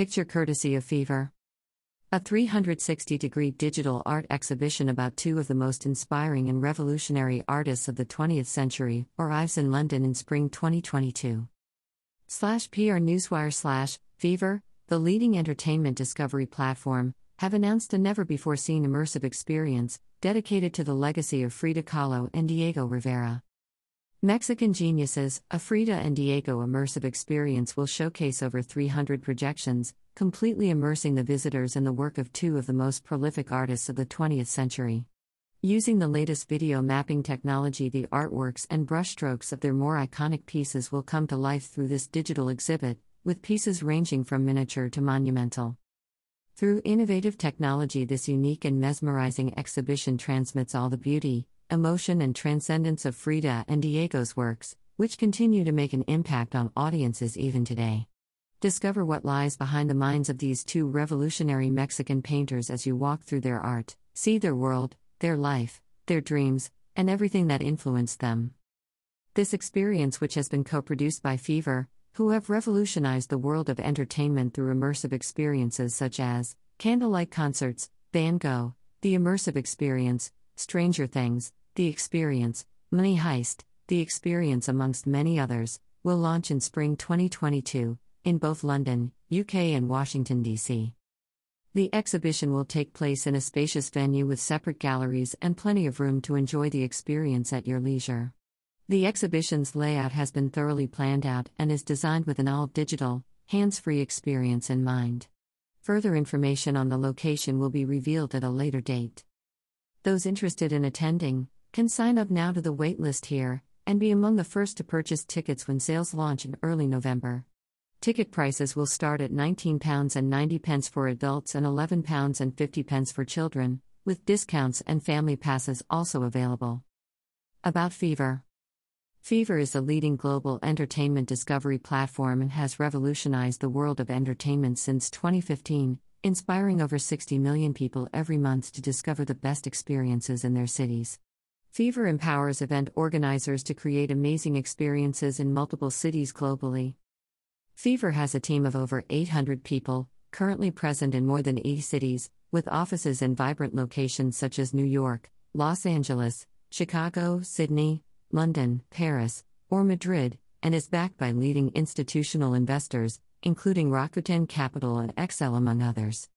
Picture courtesy of Fever. A 360 degree digital art exhibition about two of the most inspiring and revolutionary artists of the 20th century arrives in London in spring 2022. Slash PR Newswire slash Fever, the leading entertainment discovery platform, have announced a never before seen immersive experience dedicated to the legacy of Frida Kahlo and Diego Rivera. Mexican Geniuses, a Frida and Diego immersive experience will showcase over 300 projections, completely immersing the visitors in the work of two of the most prolific artists of the 20th century. Using the latest video mapping technology, the artworks and brushstrokes of their more iconic pieces will come to life through this digital exhibit, with pieces ranging from miniature to monumental. Through innovative technology, this unique and mesmerizing exhibition transmits all the beauty, emotion, and transcendence of Frida and Diego's works, which continue to make an impact on audiences even today. Discover what lies behind the minds of these two revolutionary Mexican painters as you walk through their art, see their world, their life, their dreams, and everything that influenced them. This experience, which has been co produced by Fever, who have revolutionized the world of entertainment through immersive experiences such as candlelight concerts, Van Gogh, The Immersive Experience, Stranger Things, the Experience, Money Heist, The Experience, amongst many others, will launch in spring 2022 in both London, UK, and Washington, D.C. The exhibition will take place in a spacious venue with separate galleries and plenty of room to enjoy the experience at your leisure. The exhibition's layout has been thoroughly planned out and is designed with an all digital, hands free experience in mind. Further information on the location will be revealed at a later date. Those interested in attending, can sign up now to the waitlist here and be among the first to purchase tickets when sales launch in early November. Ticket prices will start at £19.90 for adults and £11.50 for children, with discounts and family passes also available. About Fever Fever is a leading global entertainment discovery platform and has revolutionized the world of entertainment since 2015, inspiring over 60 million people every month to discover the best experiences in their cities. Fever empowers event organizers to create amazing experiences in multiple cities globally. Fever has a team of over 800 people, currently present in more than 80 cities, with offices in vibrant locations such as New York, Los Angeles, Chicago, Sydney, London, Paris, or Madrid, and is backed by leading institutional investors, including Rakuten Capital and Accel, among others.